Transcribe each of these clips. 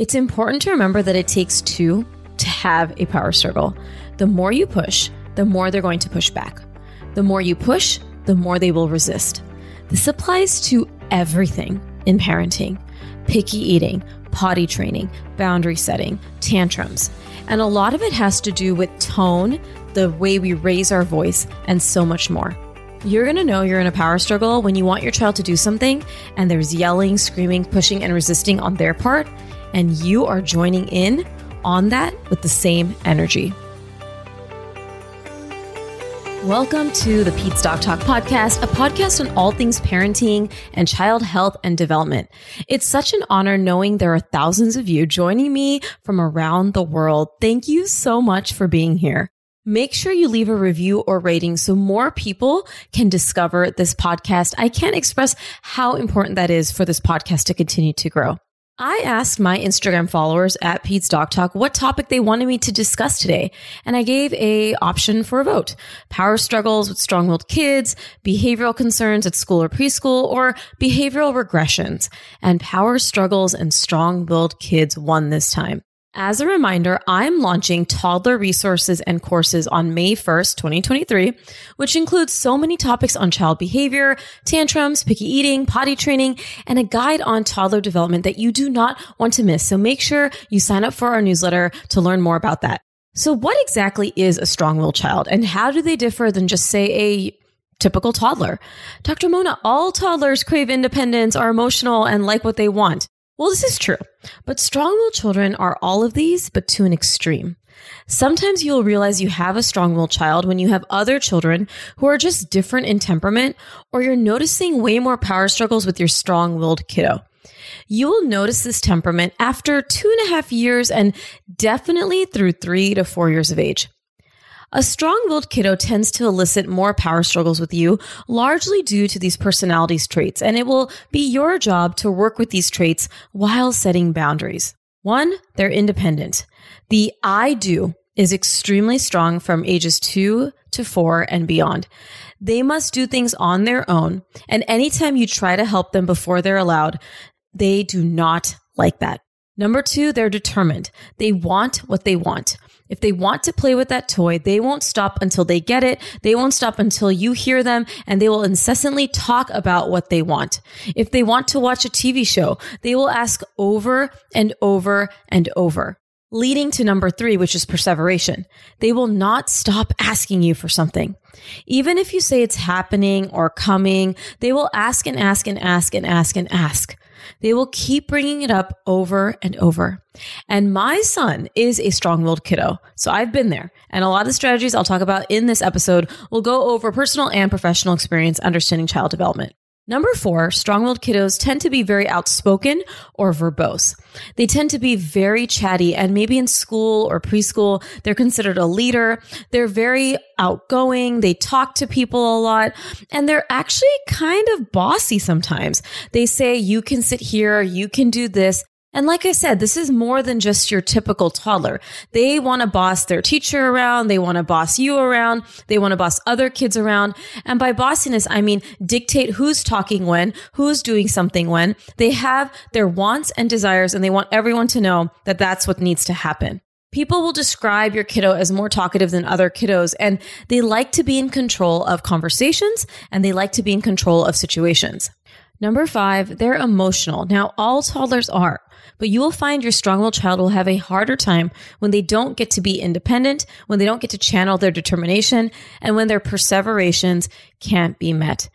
It's important to remember that it takes two to have a power struggle. The more you push, the more they're going to push back. The more you push, the more they will resist. This applies to everything in parenting picky eating, potty training, boundary setting, tantrums. And a lot of it has to do with tone, the way we raise our voice, and so much more. You're gonna know you're in a power struggle when you want your child to do something and there's yelling, screaming, pushing, and resisting on their part and you are joining in on that with the same energy. Welcome to the Peds Doc Talk podcast, a podcast on all things parenting and child health and development. It's such an honor knowing there are thousands of you joining me from around the world. Thank you so much for being here. Make sure you leave a review or rating so more people can discover this podcast. I can't express how important that is for this podcast to continue to grow. I asked my Instagram followers at Peds Doc Talk what topic they wanted me to discuss today, and I gave a option for a vote. Power struggles with strong-willed kids, behavioral concerns at school or preschool, or behavioral regressions. And power struggles and strong-willed kids won this time. As a reminder, I'm launching toddler resources and courses on May 1st, 2023, which includes so many topics on child behavior, tantrums, picky eating, potty training, and a guide on toddler development that you do not want to miss. So make sure you sign up for our newsletter to learn more about that. So what exactly is a strong-willed child and how do they differ than just say a typical toddler? Dr. Mona, all toddlers crave independence, are emotional, and like what they want. Well, this is true, but strong willed children are all of these, but to an extreme. Sometimes you'll realize you have a strong willed child when you have other children who are just different in temperament, or you're noticing way more power struggles with your strong willed kiddo. You will notice this temperament after two and a half years and definitely through three to four years of age. A strong willed kiddo tends to elicit more power struggles with you, largely due to these personalities traits, and it will be your job to work with these traits while setting boundaries. One, they're independent. The I do is extremely strong from ages two to four and beyond. They must do things on their own, and anytime you try to help them before they're allowed, they do not like that. Number two, they're determined. They want what they want. If they want to play with that toy, they won't stop until they get it. They won't stop until you hear them and they will incessantly talk about what they want. If they want to watch a TV show, they will ask over and over and over. Leading to number three, which is perseveration. They will not stop asking you for something. Even if you say it's happening or coming, they will ask and ask and ask and ask and ask. They will keep bringing it up over and over. And my son is a strong willed kiddo. So I've been there. And a lot of the strategies I'll talk about in this episode will go over personal and professional experience understanding child development. Number four, strong willed kiddos tend to be very outspoken or verbose. They tend to be very chatty, and maybe in school or preschool, they're considered a leader. They're very outgoing. They talk to people a lot, and they're actually kind of bossy sometimes. They say, You can sit here, you can do this. And like I said, this is more than just your typical toddler. They want to boss their teacher around. They want to boss you around. They want to boss other kids around. And by bossiness, I mean dictate who's talking when, who's doing something when. They have their wants and desires and they want everyone to know that that's what needs to happen. People will describe your kiddo as more talkative than other kiddos, and they like to be in control of conversations and they like to be in control of situations. Number five, they're emotional. Now, all toddlers are. But you will find your strong willed child will have a harder time when they don't get to be independent, when they don't get to channel their determination, and when their perseverations can't be met.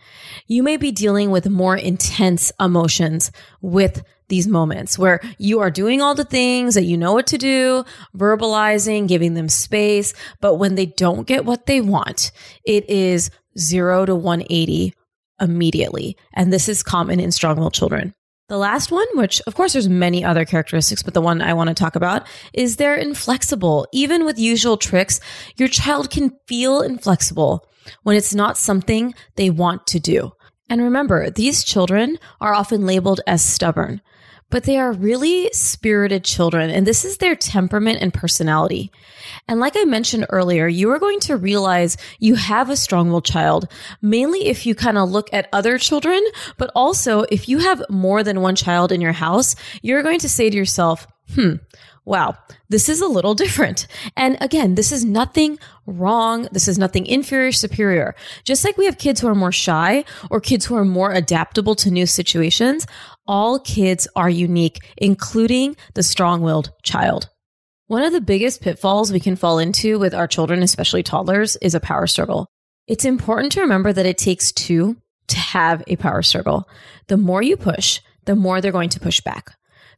You may be dealing with more intense emotions with these moments where you are doing all the things that you know what to do, verbalizing, giving them space. But when they don't get what they want, it is zero to 180 immediately. And this is common in strong willed children. The last one, which of course there's many other characteristics, but the one I want to talk about is they're inflexible. Even with usual tricks, your child can feel inflexible when it's not something they want to do. And remember, these children are often labeled as stubborn but they are really spirited children, and this is their temperament and personality. And like I mentioned earlier, you are going to realize you have a strong willed child, mainly if you kind of look at other children, but also if you have more than one child in your house, you're going to say to yourself, hmm, wow, this is a little different. And again, this is nothing wrong. This is nothing inferior, superior. Just like we have kids who are more shy or kids who are more adaptable to new situations, all kids are unique, including the strong willed child. One of the biggest pitfalls we can fall into with our children, especially toddlers, is a power struggle. It's important to remember that it takes two to have a power struggle. The more you push, the more they're going to push back.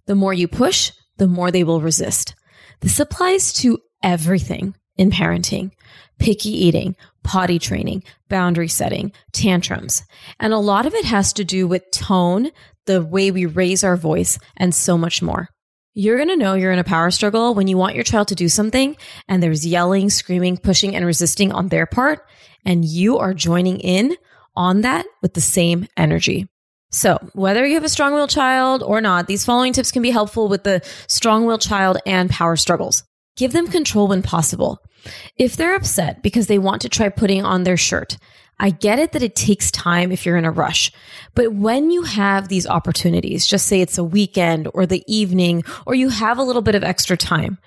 The more you push, the more they will resist. This applies to everything in parenting picky eating, potty training, boundary setting, tantrums. And a lot of it has to do with tone, the way we raise our voice, and so much more. You're going to know you're in a power struggle when you want your child to do something and there's yelling, screaming, pushing, and resisting on their part, and you are joining in on that with the same energy. So, whether you have a strong willed child or not, these following tips can be helpful with the strong willed child and power struggles. Give them control when possible. If they're upset because they want to try putting on their shirt, I get it that it takes time if you're in a rush. But when you have these opportunities, just say it's a weekend or the evening, or you have a little bit of extra time,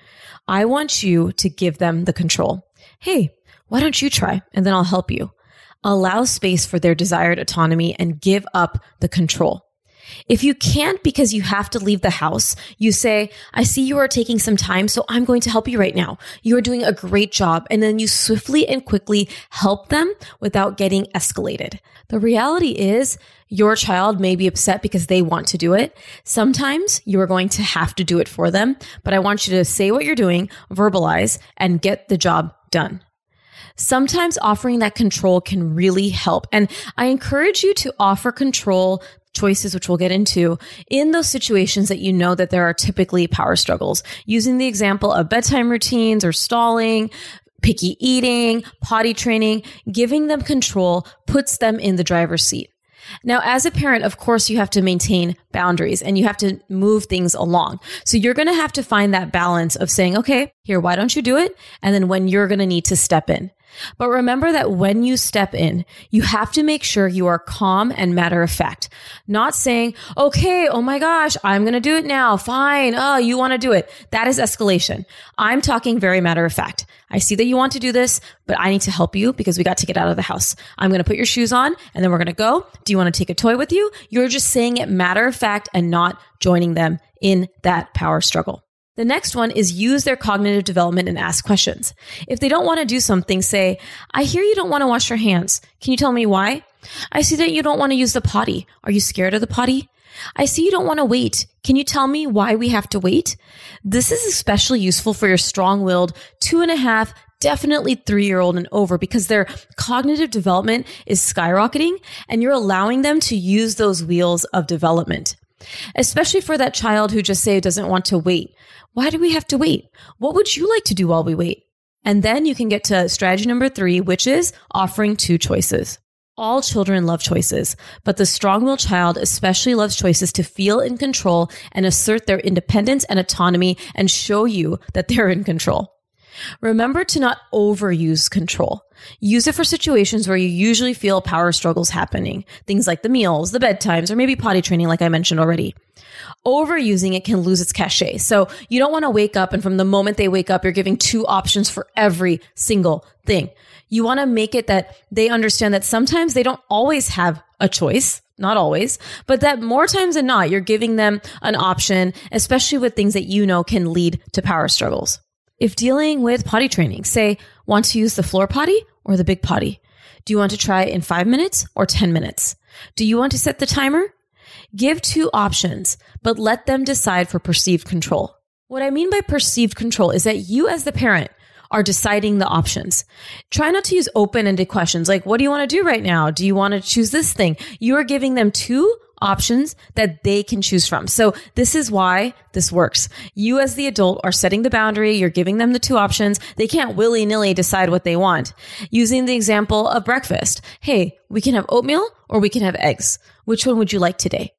I want you to give them the control. Hey, why don't you try? And then I'll help you. Allow space for their desired autonomy and give up the control. If you can't because you have to leave the house, you say, I see you are taking some time, so I'm going to help you right now. You are doing a great job. And then you swiftly and quickly help them without getting escalated. The reality is your child may be upset because they want to do it. Sometimes you are going to have to do it for them, but I want you to say what you're doing, verbalize, and get the job done sometimes offering that control can really help. And I encourage you to offer control choices, which we'll get into, in those situations that you know that there are typically power struggles. Using the example of bedtime routines or stalling, picky eating, potty training, giving them control puts them in the driver's seat. Now, as a parent, of course, you have to maintain boundaries and you have to move things along. So you're going to have to find that balance of saying, okay, here, why don't you do it? And then when you're going to need to step in. But remember that when you step in, you have to make sure you are calm and matter of fact, not saying, okay, oh my gosh, I'm going to do it now. Fine. Oh, you want to do it. That is escalation. I'm talking very matter of fact. I see that you want to do this, but I need to help you because we got to get out of the house. I'm going to put your shoes on and then we're going to go. Do you want to take a toy with you? You're just saying it matter of fact and not joining them in that power struggle. The next one is use their cognitive development and ask questions. If they don't want to do something, say, I hear you don't want to wash your hands. Can you tell me why? I see that you don't want to use the potty. Are you scared of the potty? I see you don't want to wait. Can you tell me why we have to wait? This is especially useful for your strong willed two and a half, definitely three year old and over because their cognitive development is skyrocketing and you're allowing them to use those wheels of development. Especially for that child who just say doesn't want to wait. Why do we have to wait? What would you like to do while we wait? And then you can get to strategy number three, which is offering two choices. All children love choices, but the strong willed child especially loves choices to feel in control and assert their independence and autonomy and show you that they're in control. Remember to not overuse control. Use it for situations where you usually feel power struggles happening. Things like the meals, the bedtimes, or maybe potty training, like I mentioned already. Overusing it can lose its cachet. So you don't want to wake up and from the moment they wake up, you're giving two options for every single thing. You want to make it that they understand that sometimes they don't always have a choice, not always, but that more times than not, you're giving them an option, especially with things that you know can lead to power struggles. If dealing with potty training, say, want to use the floor potty or the big potty? Do you want to try in five minutes or 10 minutes? Do you want to set the timer? Give two options, but let them decide for perceived control. What I mean by perceived control is that you as the parent are deciding the options. Try not to use open ended questions like, what do you want to do right now? Do you want to choose this thing? You are giving them two options that they can choose from. So this is why this works. You as the adult are setting the boundary. You're giving them the two options. They can't willy nilly decide what they want. Using the example of breakfast. Hey, we can have oatmeal or we can have eggs. Which one would you like today?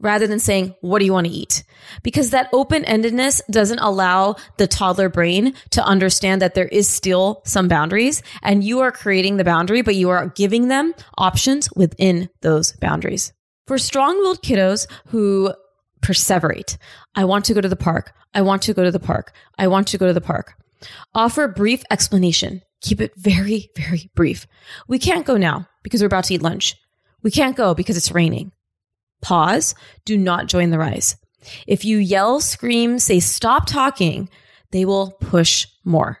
rather than saying, what do you want to eat? Because that open endedness doesn't allow the toddler brain to understand that there is still some boundaries and you are creating the boundary, but you are giving them options within those boundaries. For strong willed kiddos who perseverate, I want to go to the park. I want to go to the park. I want to go to the park. Offer brief explanation. Keep it very, very brief. We can't go now because we're about to eat lunch. We can't go because it's raining pause, do not join the rise. If you yell, scream, say stop talking, they will push more.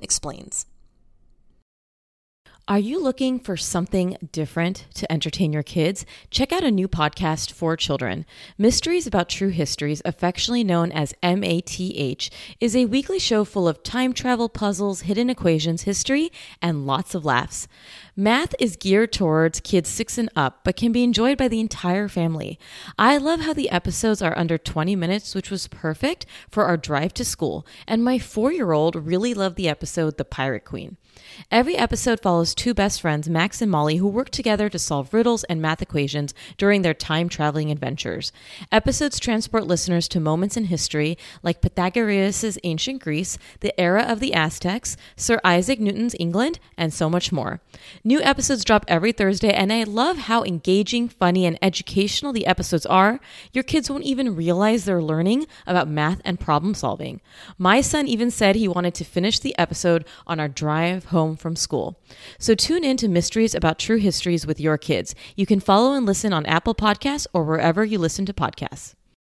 Explains. Are you looking for something different to entertain your kids? Check out a new podcast for children. Mysteries About True Histories, affectionately known as MATH, is a weekly show full of time travel puzzles, hidden equations, history, and lots of laughs. Math is geared towards kids six and up, but can be enjoyed by the entire family. I love how the episodes are under 20 minutes, which was perfect for our drive to school. And my four year old really loved the episode The Pirate Queen. Every episode follows two best friends, Max and Molly, who work together to solve riddles and math equations during their time traveling adventures. Episodes transport listeners to moments in history like Pythagoras' ancient Greece, the era of the Aztecs, Sir Isaac Newton's England, and so much more. New episodes drop every Thursday, and I love how engaging, funny, and educational the episodes are. Your kids won't even realize they're learning about math and problem solving. My son even said he wanted to finish the episode on our drive home from school. So tune in to Mysteries About True Histories with your kids. You can follow and listen on Apple Podcasts or wherever you listen to podcasts.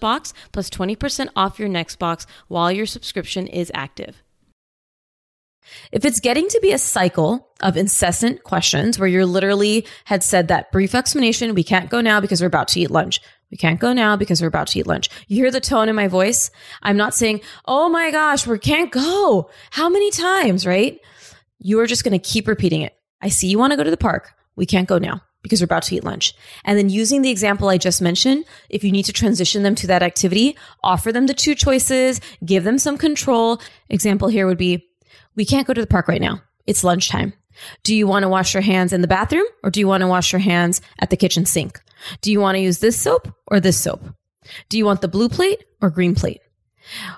box plus 20% off your next box while your subscription is active. If it's getting to be a cycle of incessant questions where you're literally had said that brief explanation, we can't go now because we're about to eat lunch. We can't go now because we're about to eat lunch. You hear the tone in my voice? I'm not saying, oh my gosh, we can't go. How many times, right? You are just going to keep repeating it. I see you want to go to the park. We can't go now. Because we're about to eat lunch. And then using the example I just mentioned, if you need to transition them to that activity, offer them the two choices, give them some control. Example here would be, we can't go to the park right now. It's lunchtime. Do you want to wash your hands in the bathroom or do you want to wash your hands at the kitchen sink? Do you want to use this soap or this soap? Do you want the blue plate or green plate?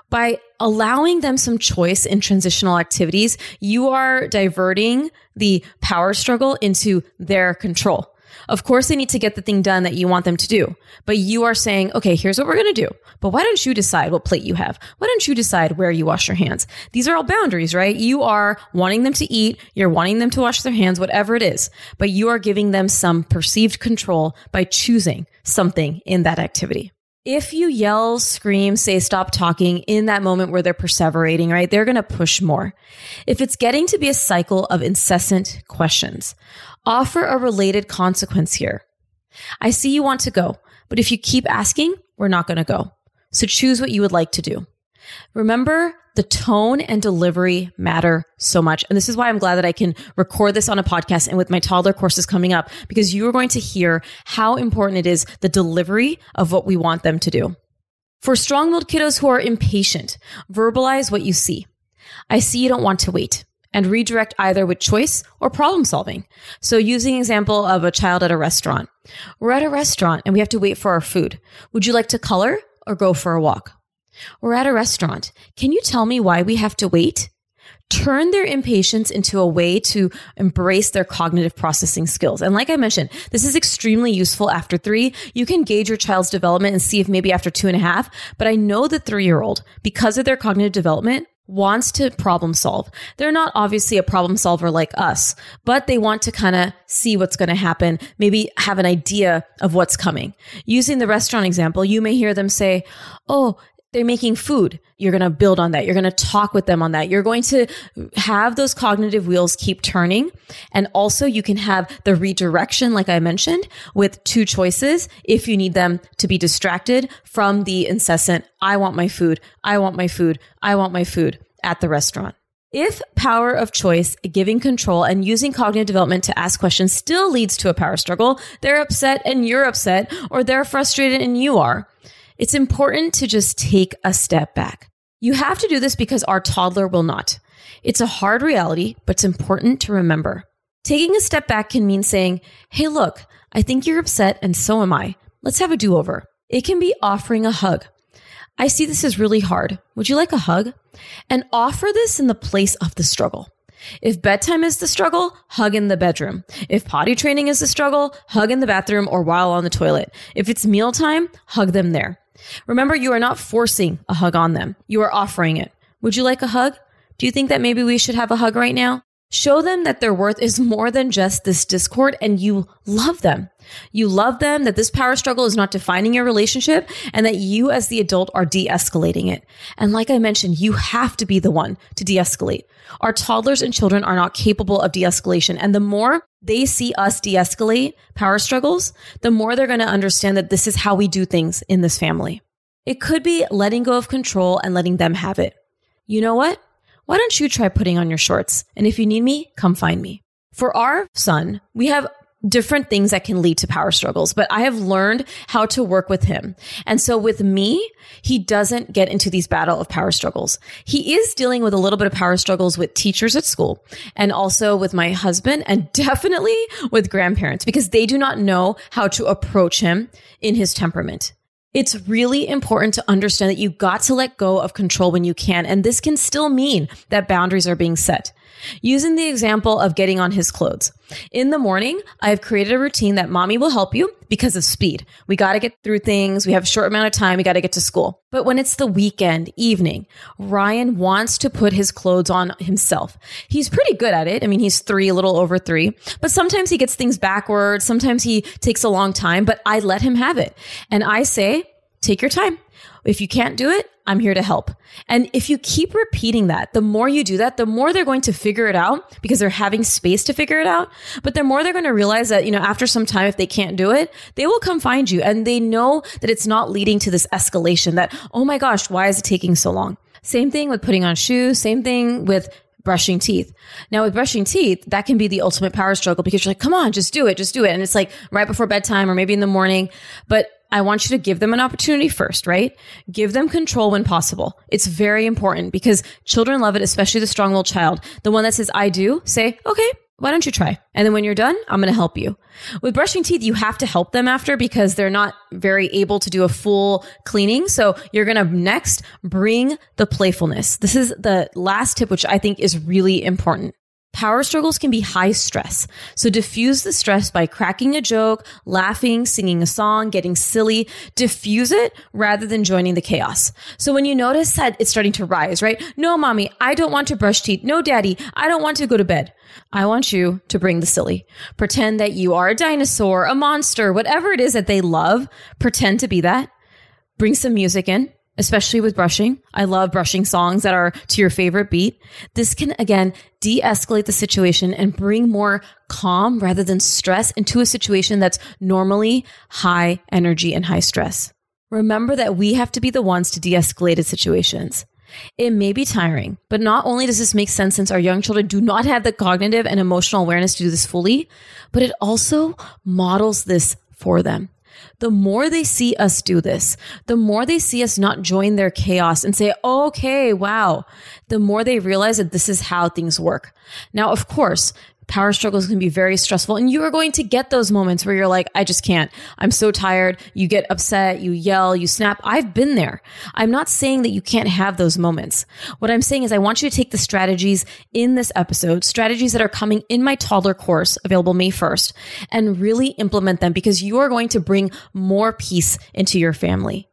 By allowing them some choice in transitional activities, you are diverting the power struggle into their control. Of course, they need to get the thing done that you want them to do, but you are saying, okay, here's what we're going to do. But why don't you decide what plate you have? Why don't you decide where you wash your hands? These are all boundaries, right? You are wanting them to eat. You're wanting them to wash their hands, whatever it is, but you are giving them some perceived control by choosing something in that activity. If you yell, scream, say stop talking in that moment where they're perseverating, right? They're going to push more. If it's getting to be a cycle of incessant questions, offer a related consequence here. I see you want to go, but if you keep asking, we're not going to go. So choose what you would like to do. Remember, the tone and delivery matter so much. And this is why I'm glad that I can record this on a podcast and with my toddler courses coming up, because you are going to hear how important it is the delivery of what we want them to do. For strong willed kiddos who are impatient, verbalize what you see. I see you don't want to wait and redirect either with choice or problem solving. So using example of a child at a restaurant. We're at a restaurant and we have to wait for our food. Would you like to color or go for a walk? We're at a restaurant. Can you tell me why we have to wait? Turn their impatience into a way to embrace their cognitive processing skills. And like I mentioned, this is extremely useful after three. You can gauge your child's development and see if maybe after two and a half, but I know the three year old, because of their cognitive development, wants to problem solve. They're not obviously a problem solver like us, but they want to kind of see what's going to happen, maybe have an idea of what's coming. Using the restaurant example, you may hear them say, Oh, they're making food. You're going to build on that. You're going to talk with them on that. You're going to have those cognitive wheels keep turning. And also you can have the redirection, like I mentioned, with two choices if you need them to be distracted from the incessant, I want my food. I want my food. I want my food at the restaurant. If power of choice, giving control, and using cognitive development to ask questions still leads to a power struggle, they're upset and you're upset, or they're frustrated and you are it's important to just take a step back. You have to do this because our toddler will not. It's a hard reality, but it's important to remember. Taking a step back can mean saying, Hey, look, I think you're upset and so am I. Let's have a do over. It can be offering a hug. I see this as really hard. Would you like a hug? And offer this in the place of the struggle. If bedtime is the struggle, hug in the bedroom. If potty training is the struggle, hug in the bathroom or while on the toilet. If it's mealtime, hug them there. Remember, you are not forcing a hug on them. You are offering it. Would you like a hug? Do you think that maybe we should have a hug right now? Show them that their worth is more than just this discord and you love them. You love them, that this power struggle is not defining your relationship and that you as the adult are de-escalating it. And like I mentioned, you have to be the one to de-escalate. Our toddlers and children are not capable of de-escalation. And the more they see us de-escalate power struggles, the more they're going to understand that this is how we do things in this family. It could be letting go of control and letting them have it. You know what? Why don't you try putting on your shorts? And if you need me, come find me. For our son, we have different things that can lead to power struggles, but I have learned how to work with him. And so with me, he doesn't get into these battle of power struggles. He is dealing with a little bit of power struggles with teachers at school and also with my husband and definitely with grandparents because they do not know how to approach him in his temperament. It's really important to understand that you got to let go of control when you can. And this can still mean that boundaries are being set. Using the example of getting on his clothes. In the morning, I have created a routine that mommy will help you because of speed. We got to get through things. We have a short amount of time. We got to get to school. But when it's the weekend, evening, Ryan wants to put his clothes on himself. He's pretty good at it. I mean, he's three, a little over three, but sometimes he gets things backwards. Sometimes he takes a long time, but I let him have it. And I say, take your time. If you can't do it, I'm here to help. And if you keep repeating that, the more you do that, the more they're going to figure it out because they're having space to figure it out. But the more they're going to realize that, you know, after some time, if they can't do it, they will come find you and they know that it's not leading to this escalation that, oh my gosh, why is it taking so long? Same thing with putting on shoes. Same thing with brushing teeth. Now with brushing teeth, that can be the ultimate power struggle because you're like, come on, just do it, just do it. And it's like right before bedtime or maybe in the morning. But I want you to give them an opportunity first, right? Give them control when possible. It's very important because children love it, especially the strong willed child. The one that says, I do, say, okay, why don't you try? And then when you're done, I'm going to help you. With brushing teeth, you have to help them after because they're not very able to do a full cleaning. So you're going to next bring the playfulness. This is the last tip, which I think is really important. Power struggles can be high stress. So diffuse the stress by cracking a joke, laughing, singing a song, getting silly. Diffuse it rather than joining the chaos. So when you notice that it's starting to rise, right? No, mommy, I don't want to brush teeth. No, daddy, I don't want to go to bed. I want you to bring the silly. Pretend that you are a dinosaur, a monster, whatever it is that they love. Pretend to be that. Bring some music in especially with brushing. I love brushing songs that are to your favorite beat. This can again de escalate the situation and bring more calm rather than stress into a situation that's normally high energy and high stress. Remember that we have to be the ones to de escalate situations. It may be tiring, but not only does this make sense since our young children do not have the cognitive and emotional awareness to do this fully, but it also models this for them the more they see us do this, the more they see us not join their chaos and say, okay, wow, the more they realize that this is how things work. Now, of course, power struggles can be very stressful and you are going to get those moments where you're like, I just can't. I'm so tired. You get upset, you yell, you snap. I've been there. I'm not saying that you can't have those moments. What I'm saying is I want you to take the strategies in this episode, strategies that are coming in my toddler course available May 1st and really implement them because you are going to bring more peace into your family.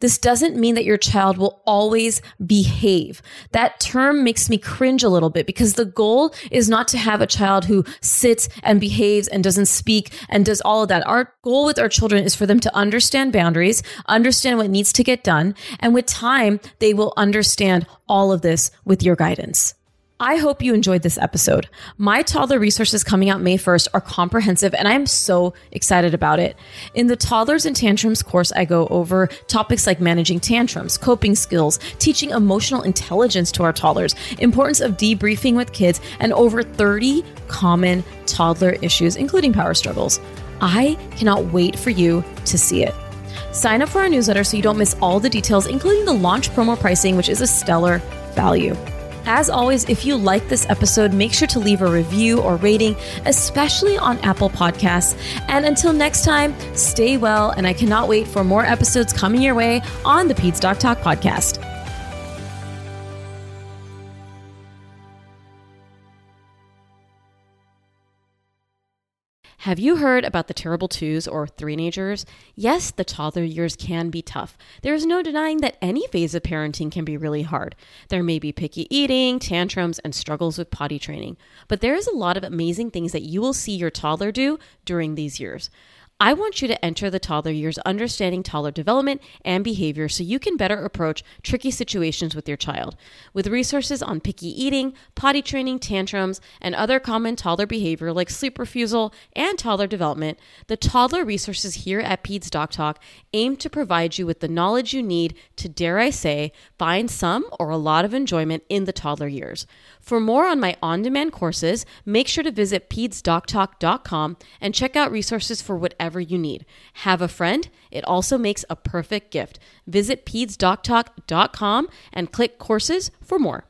This doesn't mean that your child will always behave. That term makes me cringe a little bit because the goal is not to have a child who sits and behaves and doesn't speak and does all of that. Our goal with our children is for them to understand boundaries, understand what needs to get done. And with time, they will understand all of this with your guidance. I hope you enjoyed this episode. My toddler resources coming out May 1st are comprehensive and I'm so excited about it. In the Toddlers and Tantrums course, I go over topics like managing tantrums, coping skills, teaching emotional intelligence to our toddlers, importance of debriefing with kids, and over 30 common toddler issues, including power struggles. I cannot wait for you to see it. Sign up for our newsletter so you don't miss all the details, including the launch promo pricing, which is a stellar value. As always, if you like this episode, make sure to leave a review or rating, especially on Apple Podcasts. And until next time, stay well, and I cannot wait for more episodes coming your way on the Peds Doc Talk podcast. Have you heard about the terrible twos or three-nagers? Yes, the toddler years can be tough. There is no denying that any phase of parenting can be really hard. There may be picky eating, tantrums, and struggles with potty training, but there is a lot of amazing things that you will see your toddler do during these years. I want you to enter the toddler years understanding toddler development and behavior so you can better approach tricky situations with your child. With resources on picky eating, potty training, tantrums, and other common toddler behavior like sleep refusal and toddler development, the toddler resources here at Peds Doc Talk aim to provide you with the knowledge you need to, dare I say, find some or a lot of enjoyment in the toddler years. For more on my on demand courses, make sure to visit pedsdoctalk.com and check out resources for whatever you need. Have a friend, it also makes a perfect gift. Visit pedsdoctalk.com and click courses for more.